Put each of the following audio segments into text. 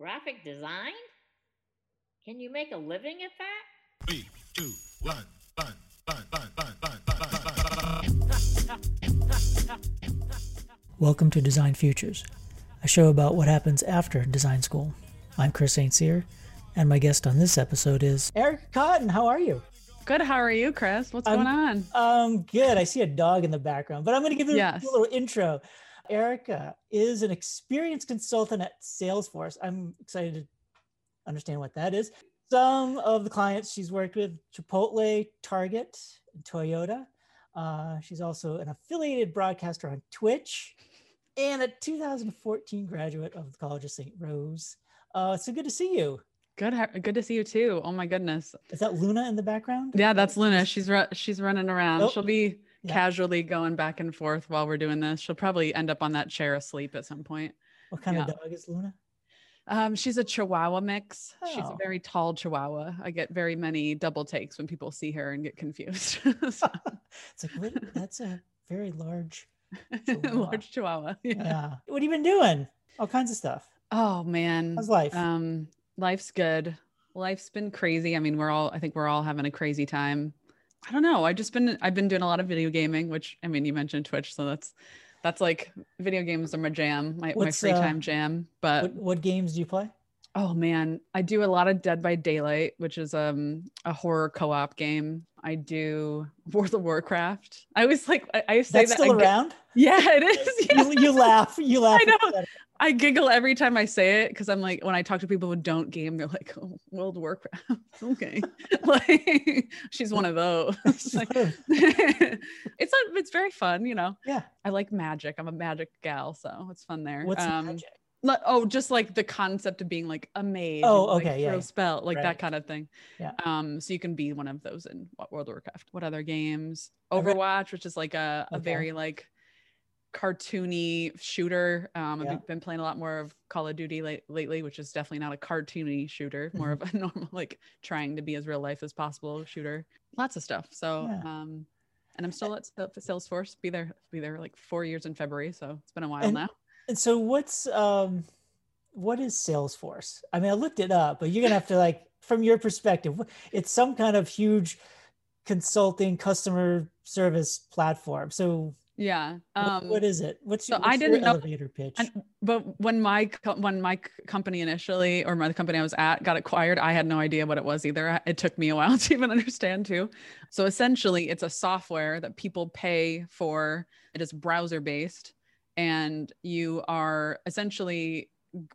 Graphic design? Can you make a living at that? Three, two, one. Welcome to Design Futures, a show about what happens after design school. I'm Chris St. Cyr, and my guest on this episode is Erica Cotton. How are you? Good. How are you, Chris? What's I'm, going on? Um, good. I see a dog in the background, but I'm going to give you yes. a little intro. Erica is an experienced consultant at Salesforce. I'm excited to understand what that is. Some of the clients she's worked with Chipotle, Target, and Toyota. Uh, she's also an affiliated broadcaster on Twitch and a 2014 graduate of the College of St. Rose. Uh, so good to see you. Good. Good to see you too. Oh my goodness. Is that Luna in the background? Yeah, that's Luna. She's ru- she's running around. Oh, She'll be yeah. casually going back and forth while we're doing this. She'll probably end up on that chair asleep at some point. What kind of dog is Luna? Um, she's a Chihuahua mix. She's a Oh. very tall Chihuahua. I get very many double takes when people see her and get confused. It's like, what? that's a very large. Large Chihuahua. Yeah. Yeah. What have you been doing? All kinds of stuff. Oh man. How's life? Um, life's good. Life's been crazy. I mean, we're all I think we're all having a crazy time. I don't know. I've just been I've been doing a lot of video gaming, which I mean, you mentioned Twitch, so that's that's like video games are my jam, my, my free uh, time jam. But what, what games do you play? oh man, I do a lot of Dead by Daylight, which is um a horror co-op game. I do World of Warcraft. I was like I, I say That's that still I around. yeah, it is. Yeah. You, you laugh. You laugh. I know. I giggle every time I say it because I'm like, when I talk to people who don't game, they're like, oh, World of Warcraft. okay. like, she's one of those. Like, it's a, it's very fun, you know. yeah. I like magic. I'm a magic gal, so it's fun there. What's um, magic? li- Oh, just like the concept of being like a mage. Oh, and, like, okay, yeah, Throw spell, like Right. that kind of thing. Yeah. Um, so you can be one of those in what World of Warcraft. What other games? Overwatch, which is like a, a Okay. very like cartoony shooter. Um, Yeah. I've been playing a lot more of Call of Duty late, lately, which is definitely not a cartoony shooter, more Mm-hmm. of a normal, like trying to be as real life as possible shooter. Lots of stuff. So, Yeah. um, and I'm still at Sal- Salesforce. Be there, be there like four years in February. So it's been a while And- now. And so what's um, what is Salesforce? I mean, I looked it up, but you're gonna have to like, from your perspective, it's some kind of huge consulting customer service platform. So Yeah. Um, what is it? What's so your, I what's your didn't know- elevator pitch? But when my when my company initially or my the company I was at got acquired, I had no idea what it was either. It took me a while to even understand too. So essentially, it's a software that people pay for. It is browser based, and you are essentially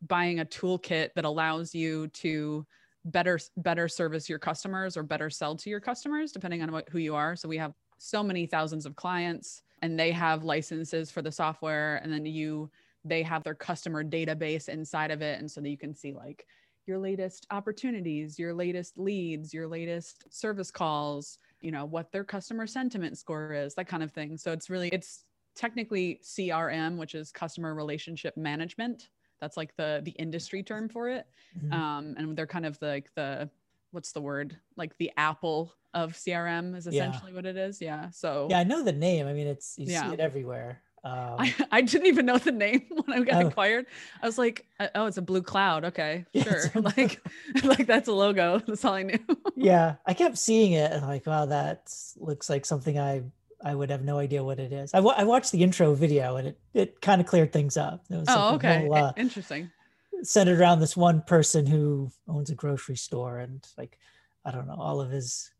buying a toolkit that allows you to better better service your customers or better sell to your customers depending on what who you are. So we have so many thousands of clients and they have licenses for the software and then you they have their customer database inside of it and so that you can see like your latest opportunities your latest leads your latest service calls you know what their customer sentiment score is that kind of thing. So it's really it's technically crm which is customer relationship management. That's like the the industry term for it. Mhm. um and they're kind of like the what's the word like the apple of crm is Yeah. essentially what it is yeah so yeah, I know the name. I mean, it's you Yeah. see it everywhere. Um, I, I didn't even know the name when I got Oh. acquired. I was like, uh, oh, it's a blue cloud. Okay, Yeah, sure. like, like that's a logo. That's all I knew. yeah, I kept seeing it and like, wow, that looks like something I I would have no idea what it is. I, I watched the intro video and it it kind of cleared things up. It was oh, okay. whole, uh, Interesting. Centered around this one person who owns a grocery store and like I don't know all of his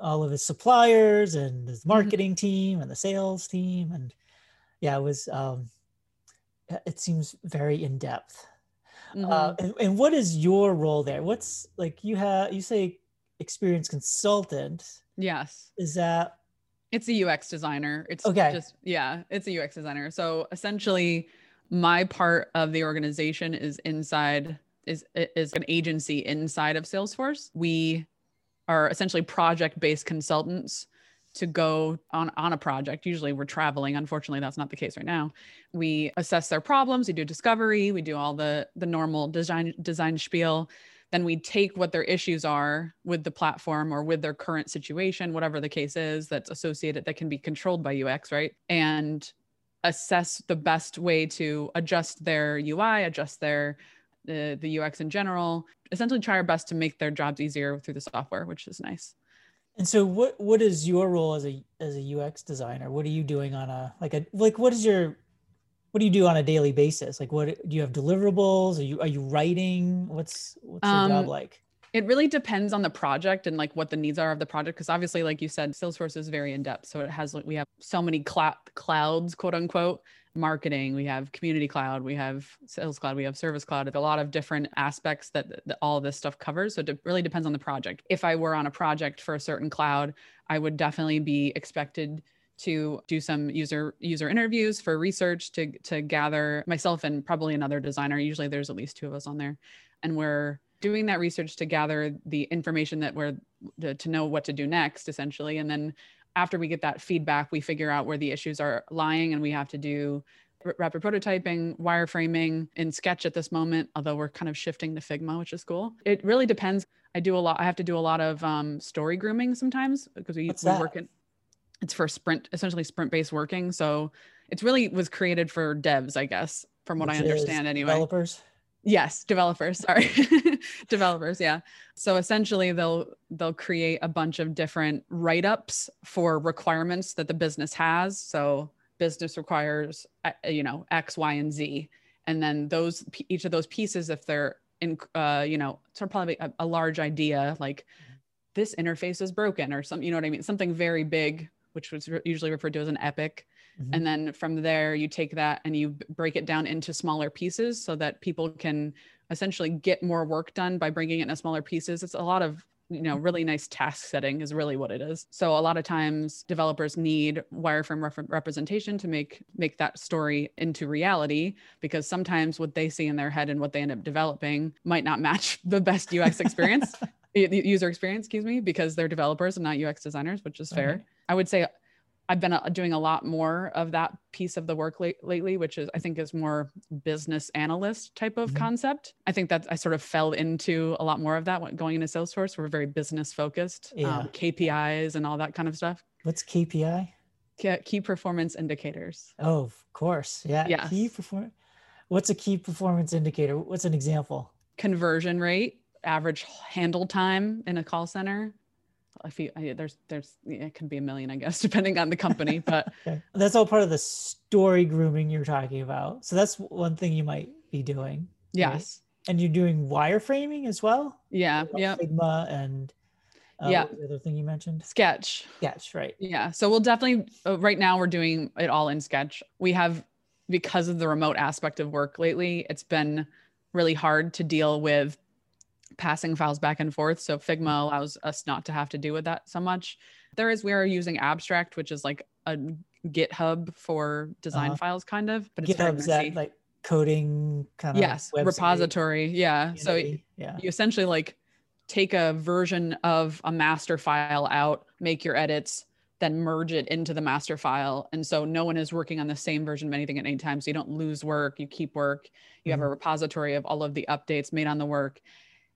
all of his suppliers and Mm-hmm. his marketing team and the sales team and yeah it was um it- seems very in depth uh, Mhm. and, and what is your role there what's like you have you say experience consultant yes. is that It's a UX designer. It's Okay. just yeah, it's a UX designer. So essentially my part of the organization is inside is is an agency inside of Salesforce. We are essentially project-based consultants to go on on a project. Usually we're traveling. Unfortunately, that's not the case right now. We assess their problems, we do discovery, we do all the the normal design design spiel then we take what their issues are with the platform or with their current situation, whatever the case is that's associated that can be controlled by UX, right? And assess the best way to adjust their UI, adjust their the, the UX in general, essentially try our best to make their jobs easier through the software, which is nice. And so what what is your role as a as a UX designer? What are you doing on a like a like what is your what do you do on a daily basis? Like what do you have deliverables? Are you are you writing? What's what's your job Um, like? It really depends on the project and like what the needs are of the project. Cause obviously, like you said, Salesforce is very in depth. So it has like we have so many clou- clouds, quote unquote, marketing, we have community cloud, we have sales cloud, we have service cloud, a lot of different aspects that, that all this stuff covers. So it de- really depends on the project. If I were on a project for a certain cloud, I would definitely be expected to do some user user interviews for research to to gather myself and probably another designer usually there's at least two of us on there and we're doing that research to gather the information that we're to, to know what to do next essentially. And then after we get that feedback we figure out where the issues are lying and we have to do rapid prototyping wireframing in sketch at this moment although we're kind of shifting to figma which is cool. It really depends. I do a lot i have to do a lot of um, story grooming sometimes because we, we work in it's for sprint essentially sprint based working. So it's really was created for devs i guess from what i Which is understand anyway. Developers. Yes, developers, sorry. developers, yeah. So essentially they'll they'll create a bunch of different write-ups for requirements that the business has. So business requires uh, you know X, Y, and Z. And then those each of those pieces if they're in uh you know, sort of probably a, a large idea like this interface is broken or something, you know what I mean? Something very big, which was usually referred to as an epic Mhm. and then from there you take that and you break it down into smaller pieces so that people can essentially get more work done by bringing it into smaller pieces it's a lot of you know really nice task setting is really what it is so a lot of times developers need wireframe ref- representation to make make that story into reality because sometimes what they see in their head and what they end up developing might not match the best ux experience user experience excuse me because they're developers and not ux designers which is fair Right. i would say I've been uh, doing a lot more of that piece of the work late, lately, which is I think is more business analyst type of Mhm. concept. I think that I sort of fell into a lot more of that when going into Salesforce. We're very business focused, Yeah. um, KPIs and all that kind of stuff. What's KPI? Key, key performance indicators. Oh, of course. Yeah. Key perform. What's a key performance indicator? What's an example? Conversion rate, average handle time in a call center. If you, I, there's, there's, it could be a million, I guess, depending on the company, but Okay. That's all part of the story grooming you're talking about. So that's one thing you might be doing. yes. And you're doing wireframing as well? Yeah. Yeah. Figma and uh, Yeah. the other thing you mentioned? Sketch. Sketch, right? Yeah. So we'll definitely, uh, right now, we're doing it all in Sketch. We have, because of the remote aspect of work lately, it's been really hard to deal with passing files back and forth. So Figma allows us not to have to deal with that so much. There is, we are using Abstract, which is like a GitHub for design Uh-huh. files, kind of, but it's GitHub's that like coding kind of yes, repository. Yeah. So yeah. you essentially like take a version of a master file out, make your edits, then merge it into the master file. And so no one is working on the same version of anything at any time. So you don't lose work, you keep work, you have a repository of all of the updates made on the work.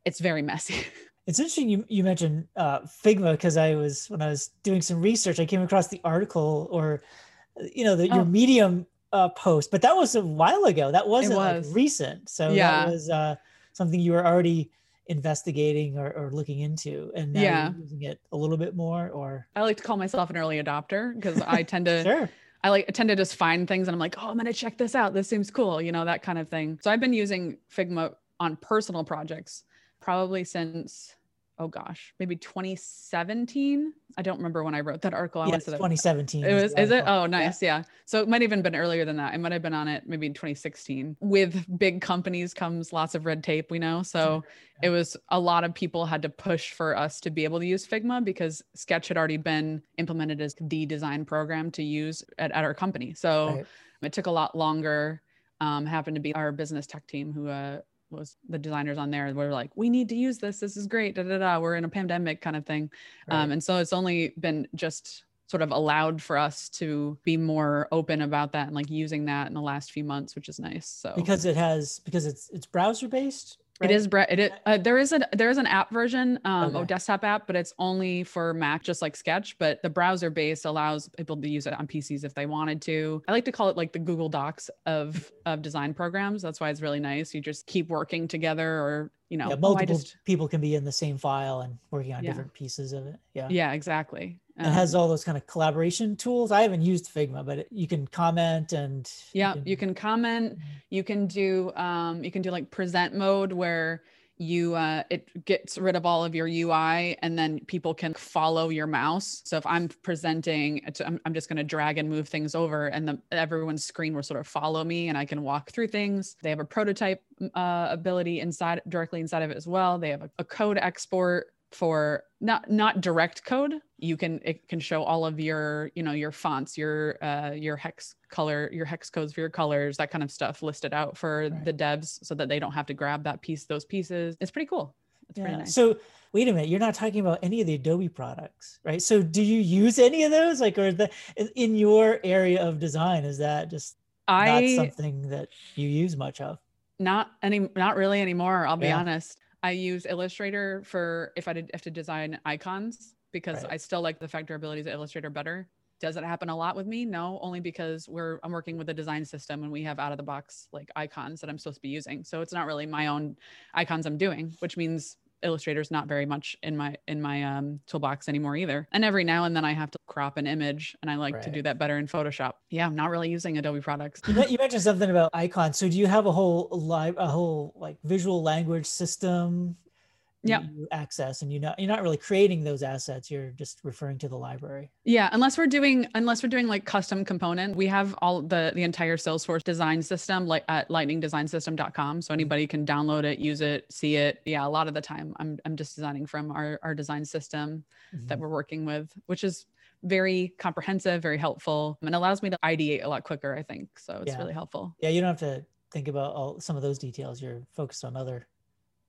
It's very messy. It's interesting you, you mentioned uh, Figma because I was when I was doing some research, I came across the article or you know the, your Oh. Medium uh, post, but that was a while ago. That wasn't was. like recent, so Yeah. that was uh, something you were already investigating or, or looking into, and now Yeah. you're using it a little bit more. Or I like to call myself an early adopter because I tend to sure, I like tend to just find things and I'm like, oh, I'm gonna check this out. This seems cool, you know, that kind of thing. So I've been using Figma on personal projects probably since oh gosh, maybe 2017. I don't remember when I wrote that article. I yeah, to that 2017. It was, is it? Oh, nice. Yeah. So it might have even been earlier than that. I might have been on it maybe in 2016. With big companies comes lots of red tape, we know. So it was a lot of people had to push for us to be able to use Figma because Sketch had already been implemented as the design program to use at, at our company. So Right. it took a lot longer. Um, happened to be our business tech team who uh, was the designers on there. Were like, we need to use this. This is great. Da, da, da. We're in a pandemic kind of thing. Um, and so it's only been just sort of allowed for us to be more open about that and like using that in the last few months, which is nice. So because it has because it's it's browser based. Right? It is bre- it is, uh, there is a there is an app version, um, a desktop app, but it's only for Mac, just like Sketch. But the browser base allows people to use it on PCs if they wanted to. I like to call it like the Google Docs of of design programs. That's why it's really nice. You just keep working together, or you know, yeah, oh, multiple just people can be in the same file and working on Yeah. different pieces of it. Yeah. yeah, exactly. It has Um, all those kind of collaboration tools. I haven't used Figma, but it, you can comment and yeah, you can comment. Mhm. You can do um, you can do like present mode where you uh, it gets rid of all of your UI and then people can follow your mouse. So if I'm presenting, I'm, I'm just going to drag and move things over, and the, everyone's screen will sort of follow me, and I can walk through things. They have a prototype uh, ability inside directly inside of it as well. They have a, a code export for not not direct code you can it can show all of your you know your fonts your uh your hex color your hex codes for your colors that kind of stuff listed out for Right. the devs so that they don't have to grab that piece those pieces it's pretty cool it's pretty Yeah. nice So wait a minute, you're not talking about any of the Adobe products, right? So do you use any of those? Like, or the in- your area of design, is that just not something that you use much of? not any not really anymore i'll be Yeah. honest i use illustrator for if i did have to design icons because Right. i still like the vector abilities of illustrator better. Does it happen a lot with me? No only because we're i'm working with a design system and we have out of the box like icons that i'm supposed to be using. So it's not really my own icons i'm doing which means illustrator's not very much in my in my um, toolbox anymore either and every now and then i have to crop an image and i like to do that better in photoshop yeah i'm not really using adobe products you mentioned something about icons. So do you have a whole live, a whole like visual language system? That. You access, and you not you're not really creating those assets. You're just referring to the library. Yeah, unless we're doing unless we're doing like custom component, we have all the the entire Salesforce design system like at lightningdesignsystem.com. So anybody can download it, use it, see it. Yeah, a lot of the time I'm I'm just designing from our our design system that Mhm. we're working with, which is very comprehensive, very helpful, and allows me to ideate a lot quicker, I think. So it's Yeah. really helpful. Yeah, you don't have to think about all some of those details. You're focused on other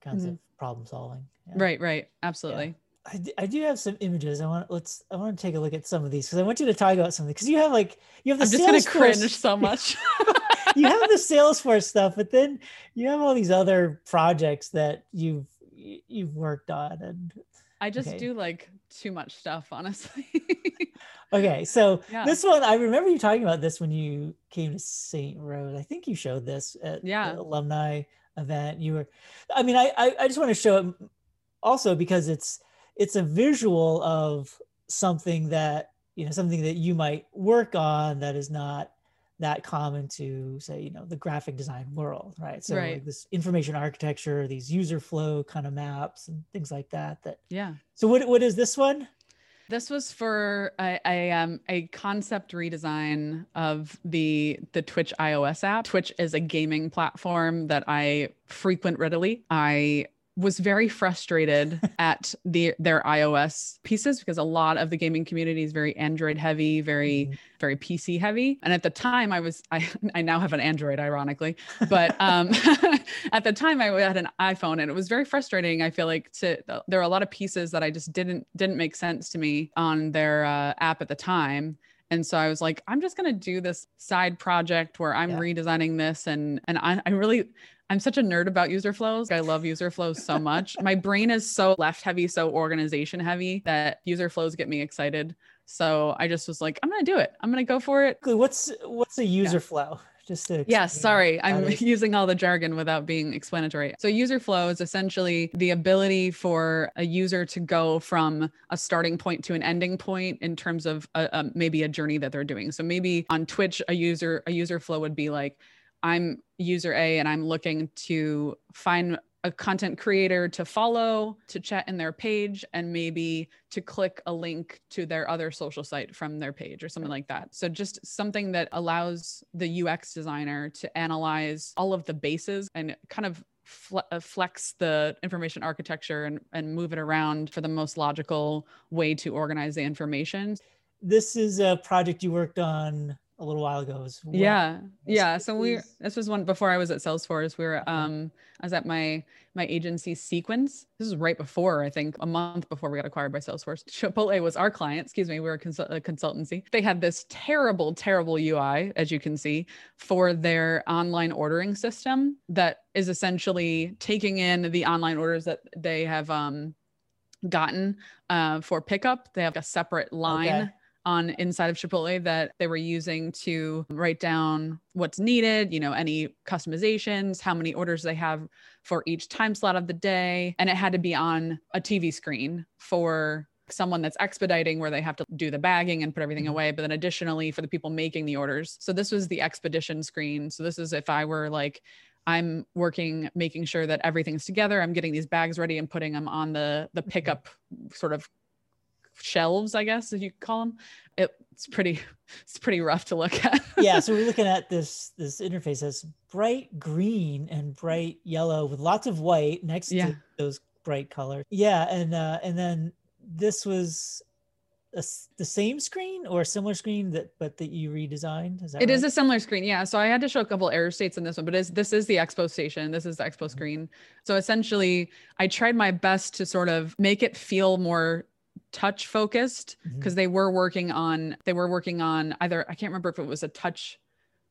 kinds Mhm. of problem solving. Yeah. Right, right. Absolutely. I, d- I do have some images. I want let's I want to take a look at some of these because I want you to talk about something because you have like you have the I'm just gonna cringe so much. you have the Salesforce stuff, but then you have all these other projects that you've you've worked on and I just Okay. do like too much stuff, honestly. okay so Yeah. this one i remember you talking about this when you came to st rose i think you showed this at Yeah. alumni event you were i mean i i, I just want to show it also because it's it's a visual of something that you know something that you might work on that is not that common to say you know the graphic design world right so Right. like this information architecture these user flow kind of maps and things like that that yeah. so what what is this one This was for a, a um a concept redesign of the the Twitch iOS app. Twitch is a gaming platform that I frequent readily. I was very frustrated at the their iOS pieces because a lot of the gaming community is very Android heavy, very Mhm. very PC heavy. And at the time I was I I now have an Android ironically, but um at the time I had an iPhone and it was very frustrating. I feel like to there are a lot of pieces that I just didn't didn't make sense to me on their uh, app at the time. And so I was like, I'm just gonna do this side project where I'm Yeah. redesigning this and and I, I really I'm such a nerd about user flows. I love user flows so much. My brain is so left heavy, so organization heavy that user flows get me excited. So I just was like, I'm gonna do it. I'm gonna go for it. What's what's a user flow just to Yeah, sorry, I'm it using all the jargon without being explanatory. So, user flow is essentially the ability for a user to go from a starting point to an ending point in terms of a, a, maybe a journey that they're doing. So, maybe on Twitch, a user a user flow would be like, I'm user A and I'm looking to find a content creator to follow, to chat in their page, and maybe to click a link to their other social site from their page or something like that. So, just something that allows the UX designer to analyze all of the bases and kind of uh, flex the information architecture and, and move it around for the most logical way to organize the information. This is a project you worked on a little while ago. Yeah yeah so we this was one before i was at salesforce we were um i was at my my agency sequence this is right before i think a month before we got acquired by salesforce chipotle was our client excuse me we were a, consul- a consultancy they had this terrible terrible ui as you can see for their online ordering system that is essentially taking in the online orders that they have um gotten uh, for pickup they have a separate line Okay. On inside of Chipotle that they were using to write down what's needed, you know, any customizations, how many orders they have for each time slot of the day. And it had to be on a TV screen for someone that's expediting where they have to do the bagging and put everything Mhm. away but then additionally for the people making the orders so this was the expedition screen so this is if i were like i'm working making sure that everything's together i'm getting these bags ready and putting them on the the pickup sort of shelves i guess if you call them it's pretty it's pretty rough to look at yeah, so we're looking at this this interface that's bright green and bright yellow with lots of white next Yeah. to those bright colors. Yeah, and uh, and then this was a the same screen or a similar screen that but that you redesigned. Is that It is right? a similar screen, yeah. So I had to show a couple error states in this one, but is this is the expo station. This is the expo Mhm. screen. So essentially, I tried my best to sort of make it feel more touch focused because they were working on they were working on either I can't remember if it was a touch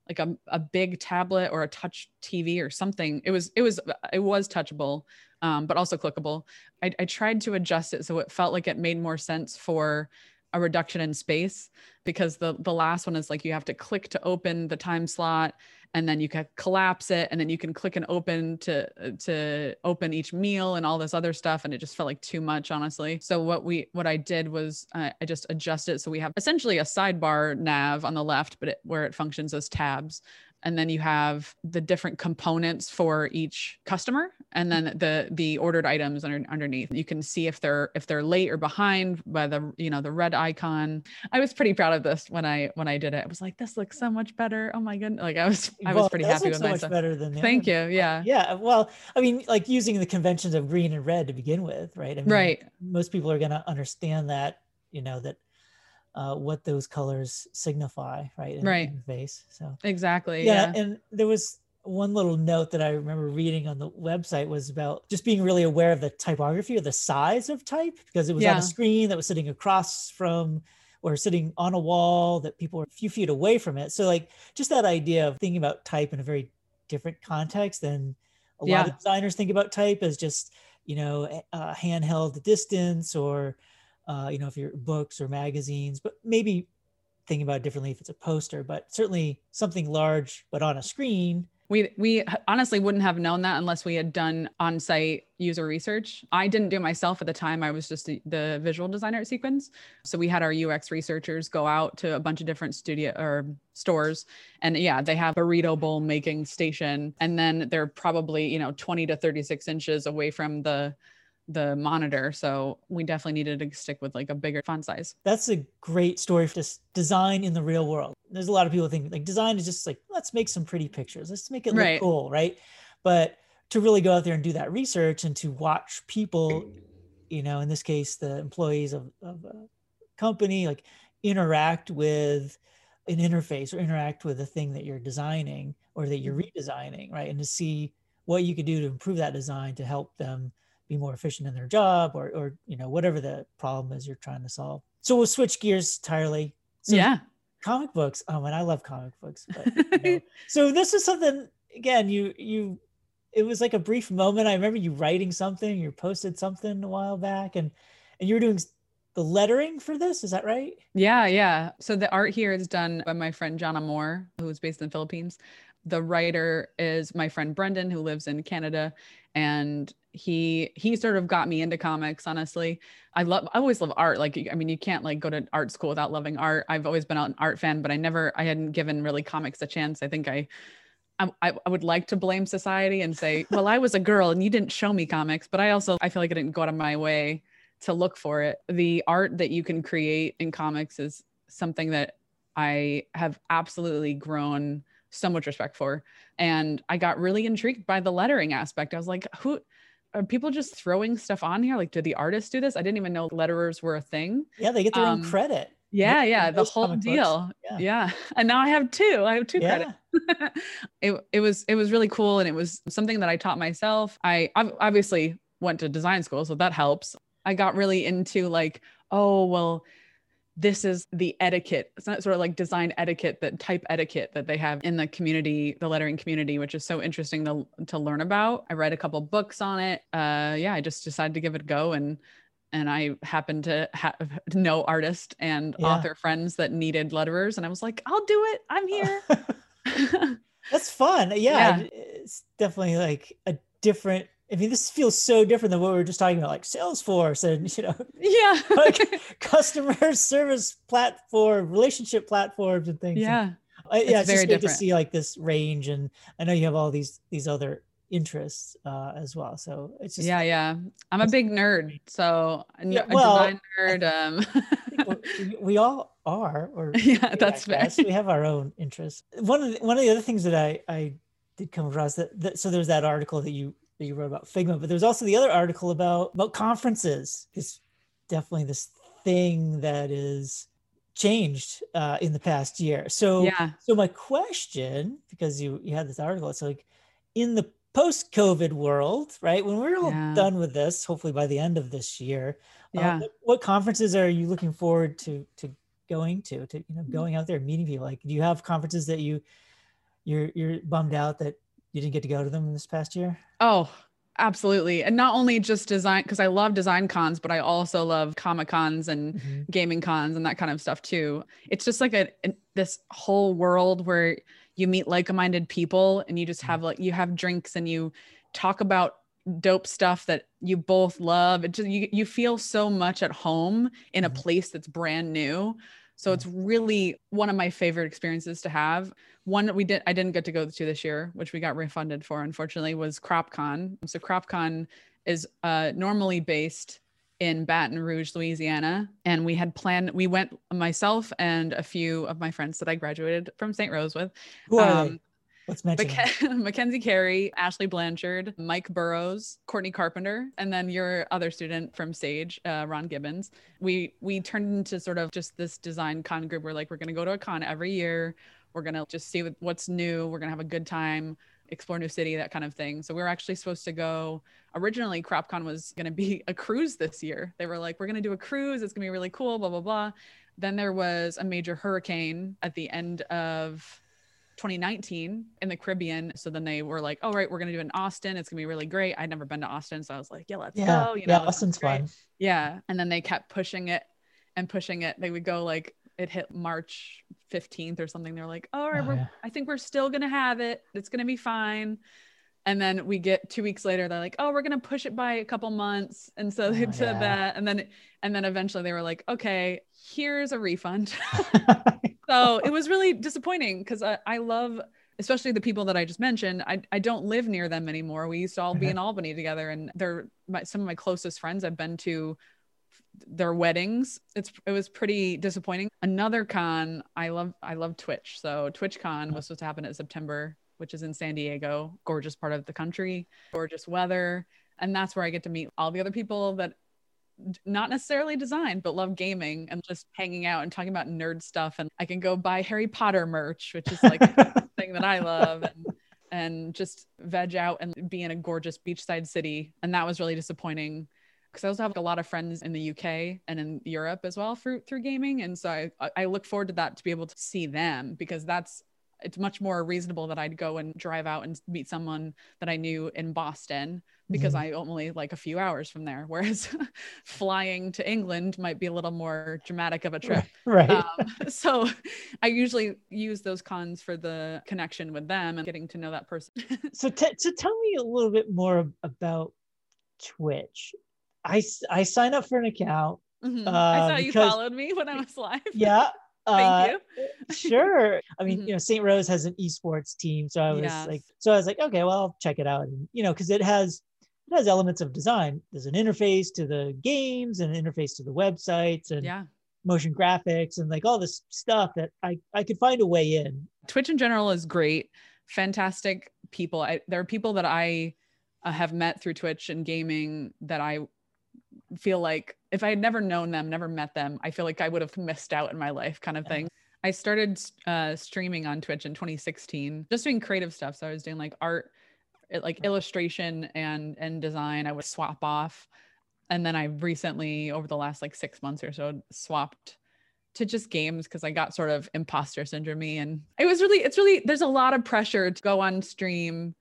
like a, a big tablet or a touch TV or something. It was it was it was touchable, um, but also clickable. I, I tried to adjust it so it felt like it made more sense for a reduction in space because the the last one is like you have to click to open the time slot and then you can collapse it and then you can click and open to to open each meal and all this other stuff and it just felt like too much honestly. So what we what i did was uh, i just adjusted. It so we have essentially a sidebar nav on the left but it, where it functions as tabs. And then you have the different components for each customer and then the the ordered items under, underneath you can see if they're if they're late or behind by the you know the red icon i was pretty proud of this when i when i did it i was like this looks so much better oh my goodness like i was i was Well, pretty happy with so much myself better than the thank you yeah Yeah, well, I mean, like using the conventions of green and red to begin with, right? I mean, right Most people are going to understand that, you know, that uh, what those colors signify, right? In the Right. interface. So exactly yeah, yeah, and there was one little note that I remember reading on the website was about just being really aware of the typography or the size of type because it was on a screen that was sitting across from or sitting on a wall that people were a few feet away from it. So like just that idea of thinking about type in a very different context than a lot of designers think about type as just you know handheld distance or uh, you know if you're books or magazines, but maybe thinking about it differently if it's a poster, but certainly something large but on a screen. We we honestly wouldn't have known that unless we had done on-site user research. I didn't do it myself at the time. I was just the, the visual designer at sequence. So we had our ux researchers go out to a bunch of different studio or stores and yeah they have burrito bowl making station. And then they're probably you know 20 to 36 inches away from the the monitor so we definitely needed to stick with like a bigger font size That's a great story for just design in the real world. There's a lot of people think like design is just like let's make some pretty pictures, let's make it look Right. cool, right? But to really go out there and do that research and to watch people, you know, in this case, the employees of, of a company, like interact with an interface or interact with the thing that you're designing or that you're mm-hmm. redesigning, right? And to see what you could do to improve that design to help them be more efficient in their job or, or you know, whatever the problem is you're trying to solve. So we'll switch gears entirely. So yeah comic books. Oh, and I love comic books. But, you know, so this is something again. You you, it was like a brief moment. I remember you writing something. You posted something a while back, and and you were doing the lettering for this. Is that right? Yeah, yeah. So the art here is done by my friend Jana Moore, who's based in the Philippines. The writer is my friend Brendan, who lives in Canada, and he he sort of got me into comics. Honestly, I love I always love art. Like I mean, you can't like go to art school without loving art. I've always been an art fan, but I never I hadn't given really comics a chance. I think I. I, I would like to blame society and say, well, I was a girl and you didn't show me comics, but I also I feel like I didn't go out of my way to look for it. The art that you can create in comics is something that I have absolutely grown so much respect for. And I got really intrigued by the lettering aspect. I was like, who are people just throwing stuff on here? Like, did the artists do this? I didn't even know letterers were a thing. Yeah, they get their Um, own credit. Yeah, yeah, the whole deal. Yeah. Yeah. And now I have two. I have two Yeah. credits. it it was it was really cool and it was something that I taught myself. I obviously went to design school, so that helps. I got really into like, oh, well, this is the etiquette. It's not sort of like design etiquette, that type etiquette that they have in the community, the lettering community, which is so interesting to to learn about. I read a couple books on it. Uh, yeah, I just decided to give it a go, and and I happened to have no artist and Yeah. author friends that needed letterers, and I was like, I'll do it. I'm here. That's fun. Yeah, it's definitely like a different. I mean, this feels so different than what we were just talking about, like Salesforce and you know, yeah. like customer service platform, relationship platforms, and things. And, yeah. yeah, it's it's, very just good to see like this range, and I know you have all these these other interests uh, as well. So it's just yeah, yeah. I'm a big nerd, so Yeah, a well, design nerd. Um, we- all are or yeah, that's fair. we have our own interests one of the, one of the other things that i i did come across that, that so there's that article that you that you wrote about figma but there's also the other article about about conferences it's definitely this thing that is changed uh, in the past year so Yeah, so my question because you you had this article it's like in the post covid world right when we're all Yeah. done with this hopefully by the end of this year uh, yeah. what, what conferences are you looking forward to to going to to you know Mm. going out there and meeting people like do you have conferences that you you're you're bummed out that you didn't get to go to them this past year Oh, absolutely. And not only just design, because I love design cons, but I also love comic cons and Mhm. gaming cons and that kind of stuff too. It's just like a an- this whole world where you meet like-minded people and you just have like you have drinks and you talk about dope stuff that you both love. It just you you feel so much at home in a Mhm. place that's brand new. So it's really one of my favorite experiences to have. One that we did I didn't get to go to this year, which we got refunded for unfortunately, was CropCon. So CropCon is uh, normally based in Baton Rouge, Louisiana. And we had planned, we went myself and a few of my friends that I graduated from St. Rose with. who are Um, let's mention. Mac- Mackenzie Carey, Ashley Blanchard, Mike Burrows, Courtney Carpenter, and then your other student from Sage, uh, Ron Gibbons. We we turned into sort of just this design con group. We're like, we're gonna go to a con every year. We're gonna just see what's new. We're gonna have a good time, explore new city, that kind of thing. So we were actually supposed to go. Originally, CropCon was gonna be a cruise this year. They were like, we're gonna do a cruise. It's gonna be really cool. Blah blah blah. Then there was a major hurricane at the end of 2019 in the Caribbean. So then they were like, "All right, we're gonna do it in Austin. It's gonna be really great." I'd never been to Austin, so I was like, "Yeah, let's yeah go." You yeah know, sounds austin's fun Yeah, and then they kept pushing it and pushing it. They would go like it hit March 15th or something. They're like, "All right, Oh, yeah. I think we're still gonna have it. It's gonna be fine." And then we get two weeks later, they're like, "Oh, we're gonna push it by a couple months." And so they Oh, did yeah. that, and then and then eventually they were like, "Okay, here's a refund." so it was really disappointing because I, I love especially the people that i just mentioned I, I don't live near them anymore we used to all be Mhm. in albany together and they're my, some of my closest friends i've been to their weddings it's it was pretty disappointing another con i love i love twitch so twitch con was supposed to happen in september which is in san diego gorgeous part of the country gorgeous weather and that's where i get to meet all the other people that not necessarily design, but love gaming and just hanging out and talking about nerd stuff. And I can go buy Harry Potter merch, which is like a thing that I love, and, and just veg out and be in a gorgeous beachside city. And that was really disappointing because I also have a lot of friends in the UK and in Europe as well through through gaming. And so I I look forward to that to be able to see them because that's it's much more reasonable that I'd go and drive out and meet someone that I knew in Boston because Mhm. I only like a few hours from there. Whereas flying to England might be a little more dramatic of a trip. right Um, so I usually use those cons for the connection with them and getting to know that person. so t- so tell me a little bit more about twitch I, I signed up for an account Mhm. I Uh, saw you because- followed me when I was live. yeah Thank uh, you. sure i mean Mhm. you know st rose has an esports team so i was Yes. like so i was like okay well i'll check it out and you know because it has it has elements of design there's an interface to the games and an interface to the websites and Yeah. motion graphics and like all this stuff that i i could find a way in Twitch in general is great. Fantastic people. I, there are people that I uh, have met through Twitch and gaming that I feel like if I had never known them, never met them, I feel like I would have missed out in my life kind of Yeah. thing. I started uh, streaming on Twitch in 2016, just doing creative stuff. So I was doing like art, like illustration and and design. I would swap off, and then I recently, over the last like six months or so, swapped to just games because I got sort of imposter syndrome and it was really it's really there's a lot of pressure to go on stream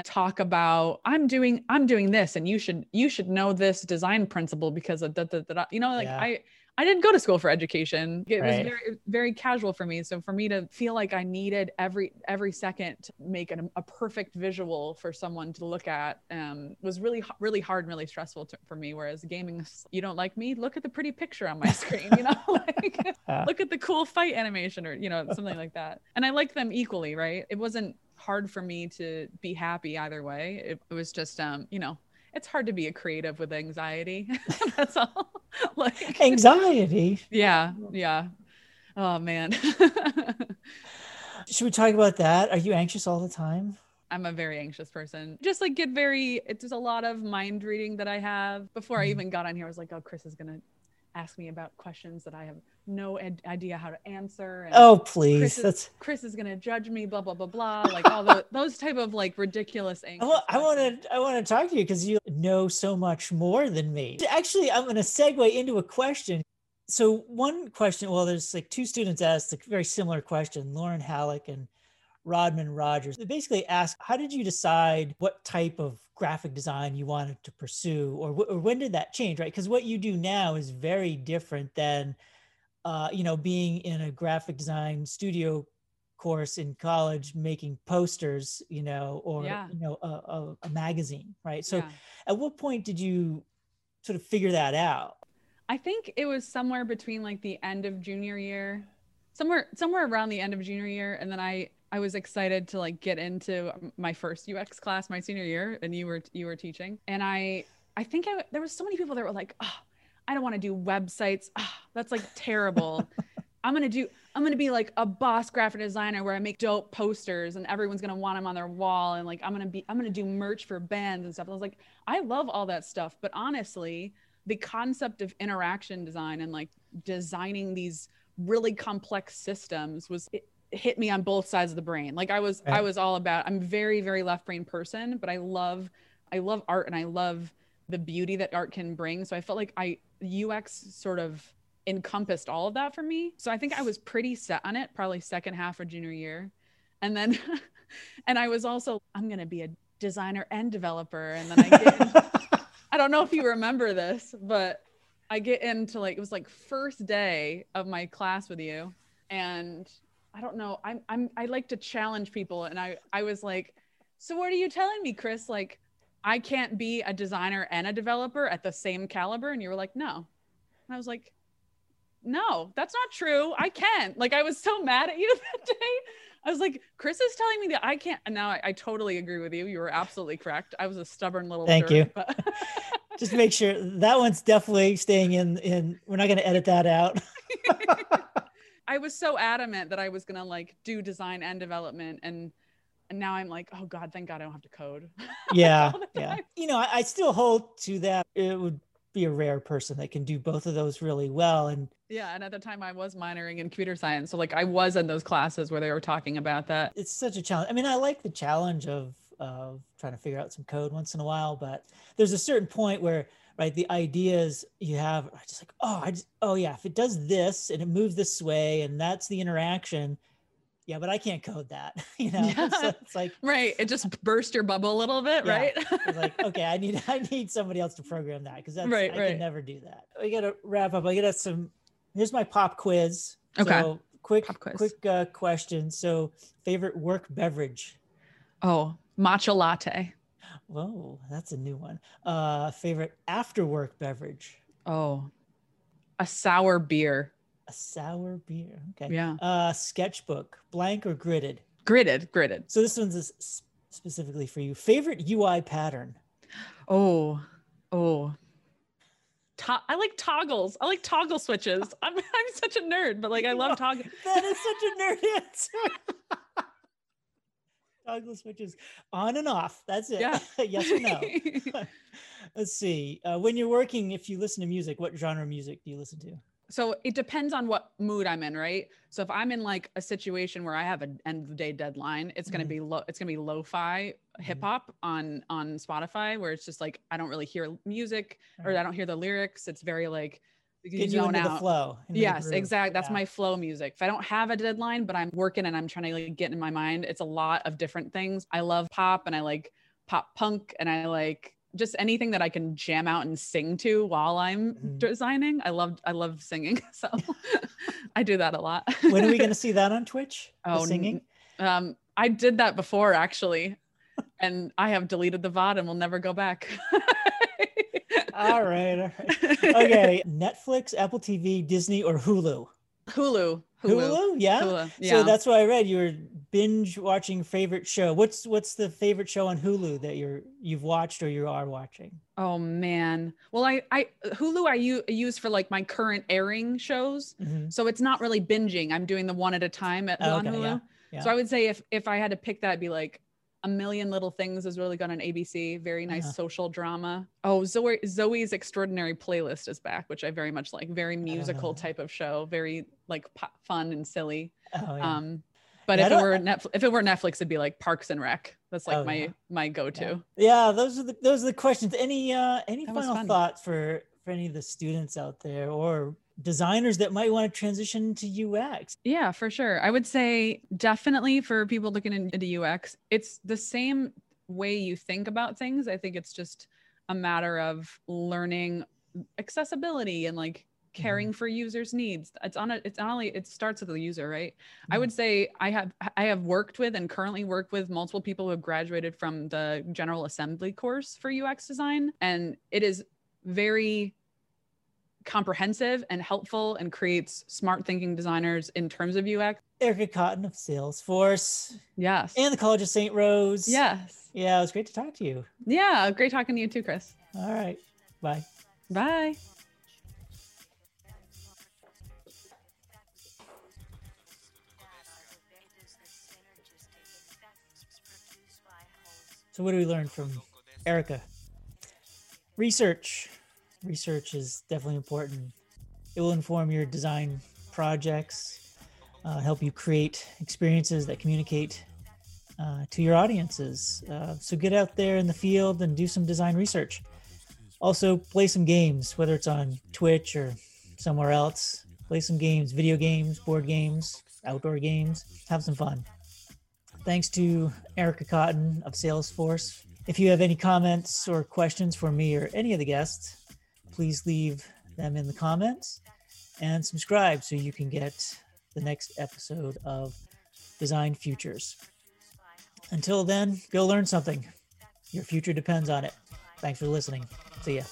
talk about I'm doing I'm doing this and you should you should know this design principle because of da, da, da, da. you know like Yeah. I I didn't go to school for education. It was very very casual for me. So for me to feel like I needed every every second to make an, a perfect visual for someone to look at um, was really really hard and really stressful to, for me. Whereas gaming, you don't like me, look at the pretty picture on my screen. You know, like look at the cool fight animation or you know something like that. And I like them equally, right? It wasn't hard for me to be happy either way. It, it was just um, you know. It's hard to be a creative with anxiety. That's all. like Anxiety. yeah, yeah. Oh man. Should we talk about that? Are you anxious all the time? I'm a very anxious person. Just like get very it's just a lot of mind reading that I have. Before I Mhm. even got on here, I was like, oh, Chris is gonna ask me about questions that I have no ed- idea how to answer. And Oh, please. Chris is, That's. Chris is gonna judge me, blah blah blah blah. Like all the, those type of like ridiculous anxious want, I want to, I want to talk to you because you know so much more than me. Actually, I'm going to segue into a question. So one question, well, there's like two students asked a very similar question, Lauren Halleck and Rodman Rogers. They basically asked, how did you decide what type of graphic design you wanted to pursue, or, or when did that change? Right, because what you do now is very different than, uh, you know, being in a graphic design studio course in college making posters you know or Yeah. you know a, a, a magazine right so Yeah. at what point did you sort of figure that out I think it was somewhere between like the end of junior year, somewhere somewhere around the end of junior year, and then I I was excited to like get into my first UX class my senior year, and you were you were teaching, and I I think I, there was so many people that were like, oh, I don't want to do websites, oh, that's like terrible. I'm gonna do I'm gonna be like a boss graphic designer where I make dope posters and everyone's gonna want them on their wall and like I'm gonna be I'm gonna do merch for bands and stuff. I was like, I love all that stuff, but honestly, the concept of interaction design and like designing these really complex systems was it hit me on both sides of the brain. Like I was I was all about I'm very very left brain person, but I love I love art and I love the beauty that art can bring. So I felt like I UX sort of encompassed all of that for me. So I think I was pretty set on it probably second half of junior year. And then and I was also I'm going to be a designer and developer and then I get I don't know if you remember this, but I get into like it was like first day of my class with you, and I don't know. I'm I'm I like to challenge people, and I I was like, so what are you telling me, Chris? Like, I can't be a designer and a developer at the same caliber, and you were like, no, and I was like, no, that's not true. I can. Like, I was so mad at you that day. I was like, Chris is telling me that I can't. And now I, I totally agree with you. You were absolutely correct. I was a stubborn little. Thank jerk, you. But just make sure that one's definitely staying in in we're not going to edit that out I was so adamant that I was gonna like do design and development, and and now I'm like, oh god, thank God I don't have to code. yeah yeah you know I, I still hold to that it would be a rare person that can do both of those really well and yeah, and at the time I was minoring in computer science, so like I was in those classes where they were talking about that. it's such a challenge i mean i like the challenge of of trying to figure out some code once in a while but there's a certain point where right the ideas you have are just like oh i just oh yeah if it does this and it moves this way and that's the interaction yeah but i can't code that you know Yeah. so it's like Right, it just burst your bubble a little bit, Yeah. right? it's like okay i need i need somebody else to program that because that's Right, i right. can never do that we gotta wrap up i gotta some here's my pop quiz Okay. so quick Pop quiz. quick uh, question so favorite work beverage oh, matcha latte. Whoa, that's a new one. Uh, favorite after work beverage? Oh, a sour beer. A sour beer. Okay. Yeah, Uh, sketchbook, blank or gridded? Gridded, gridded. So this one's specifically for you. Favorite UI pattern? Oh, oh. To- I like toggles. I like toggle switches. I'm, I'm such a nerd, but like I love toggles. That is such a nerd answer. Toggle switches on and off. That's it. Yeah. yes or no. Let's see. Uh, when you're working, if you listen to music, what genre of music do you listen to? so it depends on what mood I'm in, right? So if I'm in like a situation where I have an end of the day deadline, it's gonna Mhm. be low. It's gonna be lo-fi hip hop on on Spotify, where it's just like I don't really hear music or I don't hear the lyrics. It's very like Get you into the flow. into Yes, groove. exactly. That's Yeah. my flow music. If I don't have a deadline, but I'm working and I'm trying to like get in my mind, it's a lot of different things. I love pop and I like pop punk and I like just anything that I can jam out and sing to while I'm Mhm. designing. I love I love singing. So I do that a lot. when are we going to see that on Twitch? Oh, singing. um I did that before actually. And I have deleted the VOD and will never go back. All right. All right. Okay. Netflix, Apple TV, Disney, or Hulu? Hulu. Hulu. Hulu. Yeah. Hulu, So that's what I read. You were binge watching favorite show. What's what's the favorite show on Hulu that you're you've watched or you are watching? Oh man. Well, I I Hulu I u- use for like my current airing shows. Mhm. So it's not really binging. I'm doing the one at a time at, Oh, on okay, Hulu. yeah, yeah. So I would say if if I had to pick that, it'd be like a million little things is really good on ABC. Very nice Uh-huh. social drama. Oh, Zoey Zoey's Extraordinary Playlist is back, which I very much like. Very musical type of show. Very like fun and silly. Oh, yeah. Um, but Yeah, if it were Netflix, if it were Netflix, it'd be like Parks and Rec. That's like Oh, my yeah. my go-to. yeah, those are the those are the questions. Any uh any That final thoughts for for any of the students out there or designers that might want to transition to UX? Yeah, for sure. I would say definitely for people looking into UX, it's the same way you think about things. I think it's just a matter of learning accessibility and like caring for users' needs. It's on a, it's not only it starts with the user, right? I Mhm. would say I have I have worked with and currently work with multiple people who have graduated from the General Assembly course for UX design, and it is very comprehensive and helpful and creates smart thinking designers in terms of UX. Erica Cotton of Salesforce Yes. and the College of St. Rose. yes. Yeah, it was great to talk to you. Yeah. Great talking to you too, Chris. All right. Bye. Bye. So, what do we learn from Erica? Research. Research is definitely important. It will inform your design projects, uh, help you create experiences that communicate uh, to your audiences. Uh, so, get out there in the field and do some design research. Also, play some games, whether it's on Twitch or somewhere else. Play some games, video games, board games, outdoor games. Have some fun thanks to Erica Cotton of Salesforce. If you have any comments or questions for me or any of the guests, please leave them in the comments and subscribe so you can get the next episode of Design Futures. Until then, go learn something. Your future depends on it. Thanks for listening. See ya.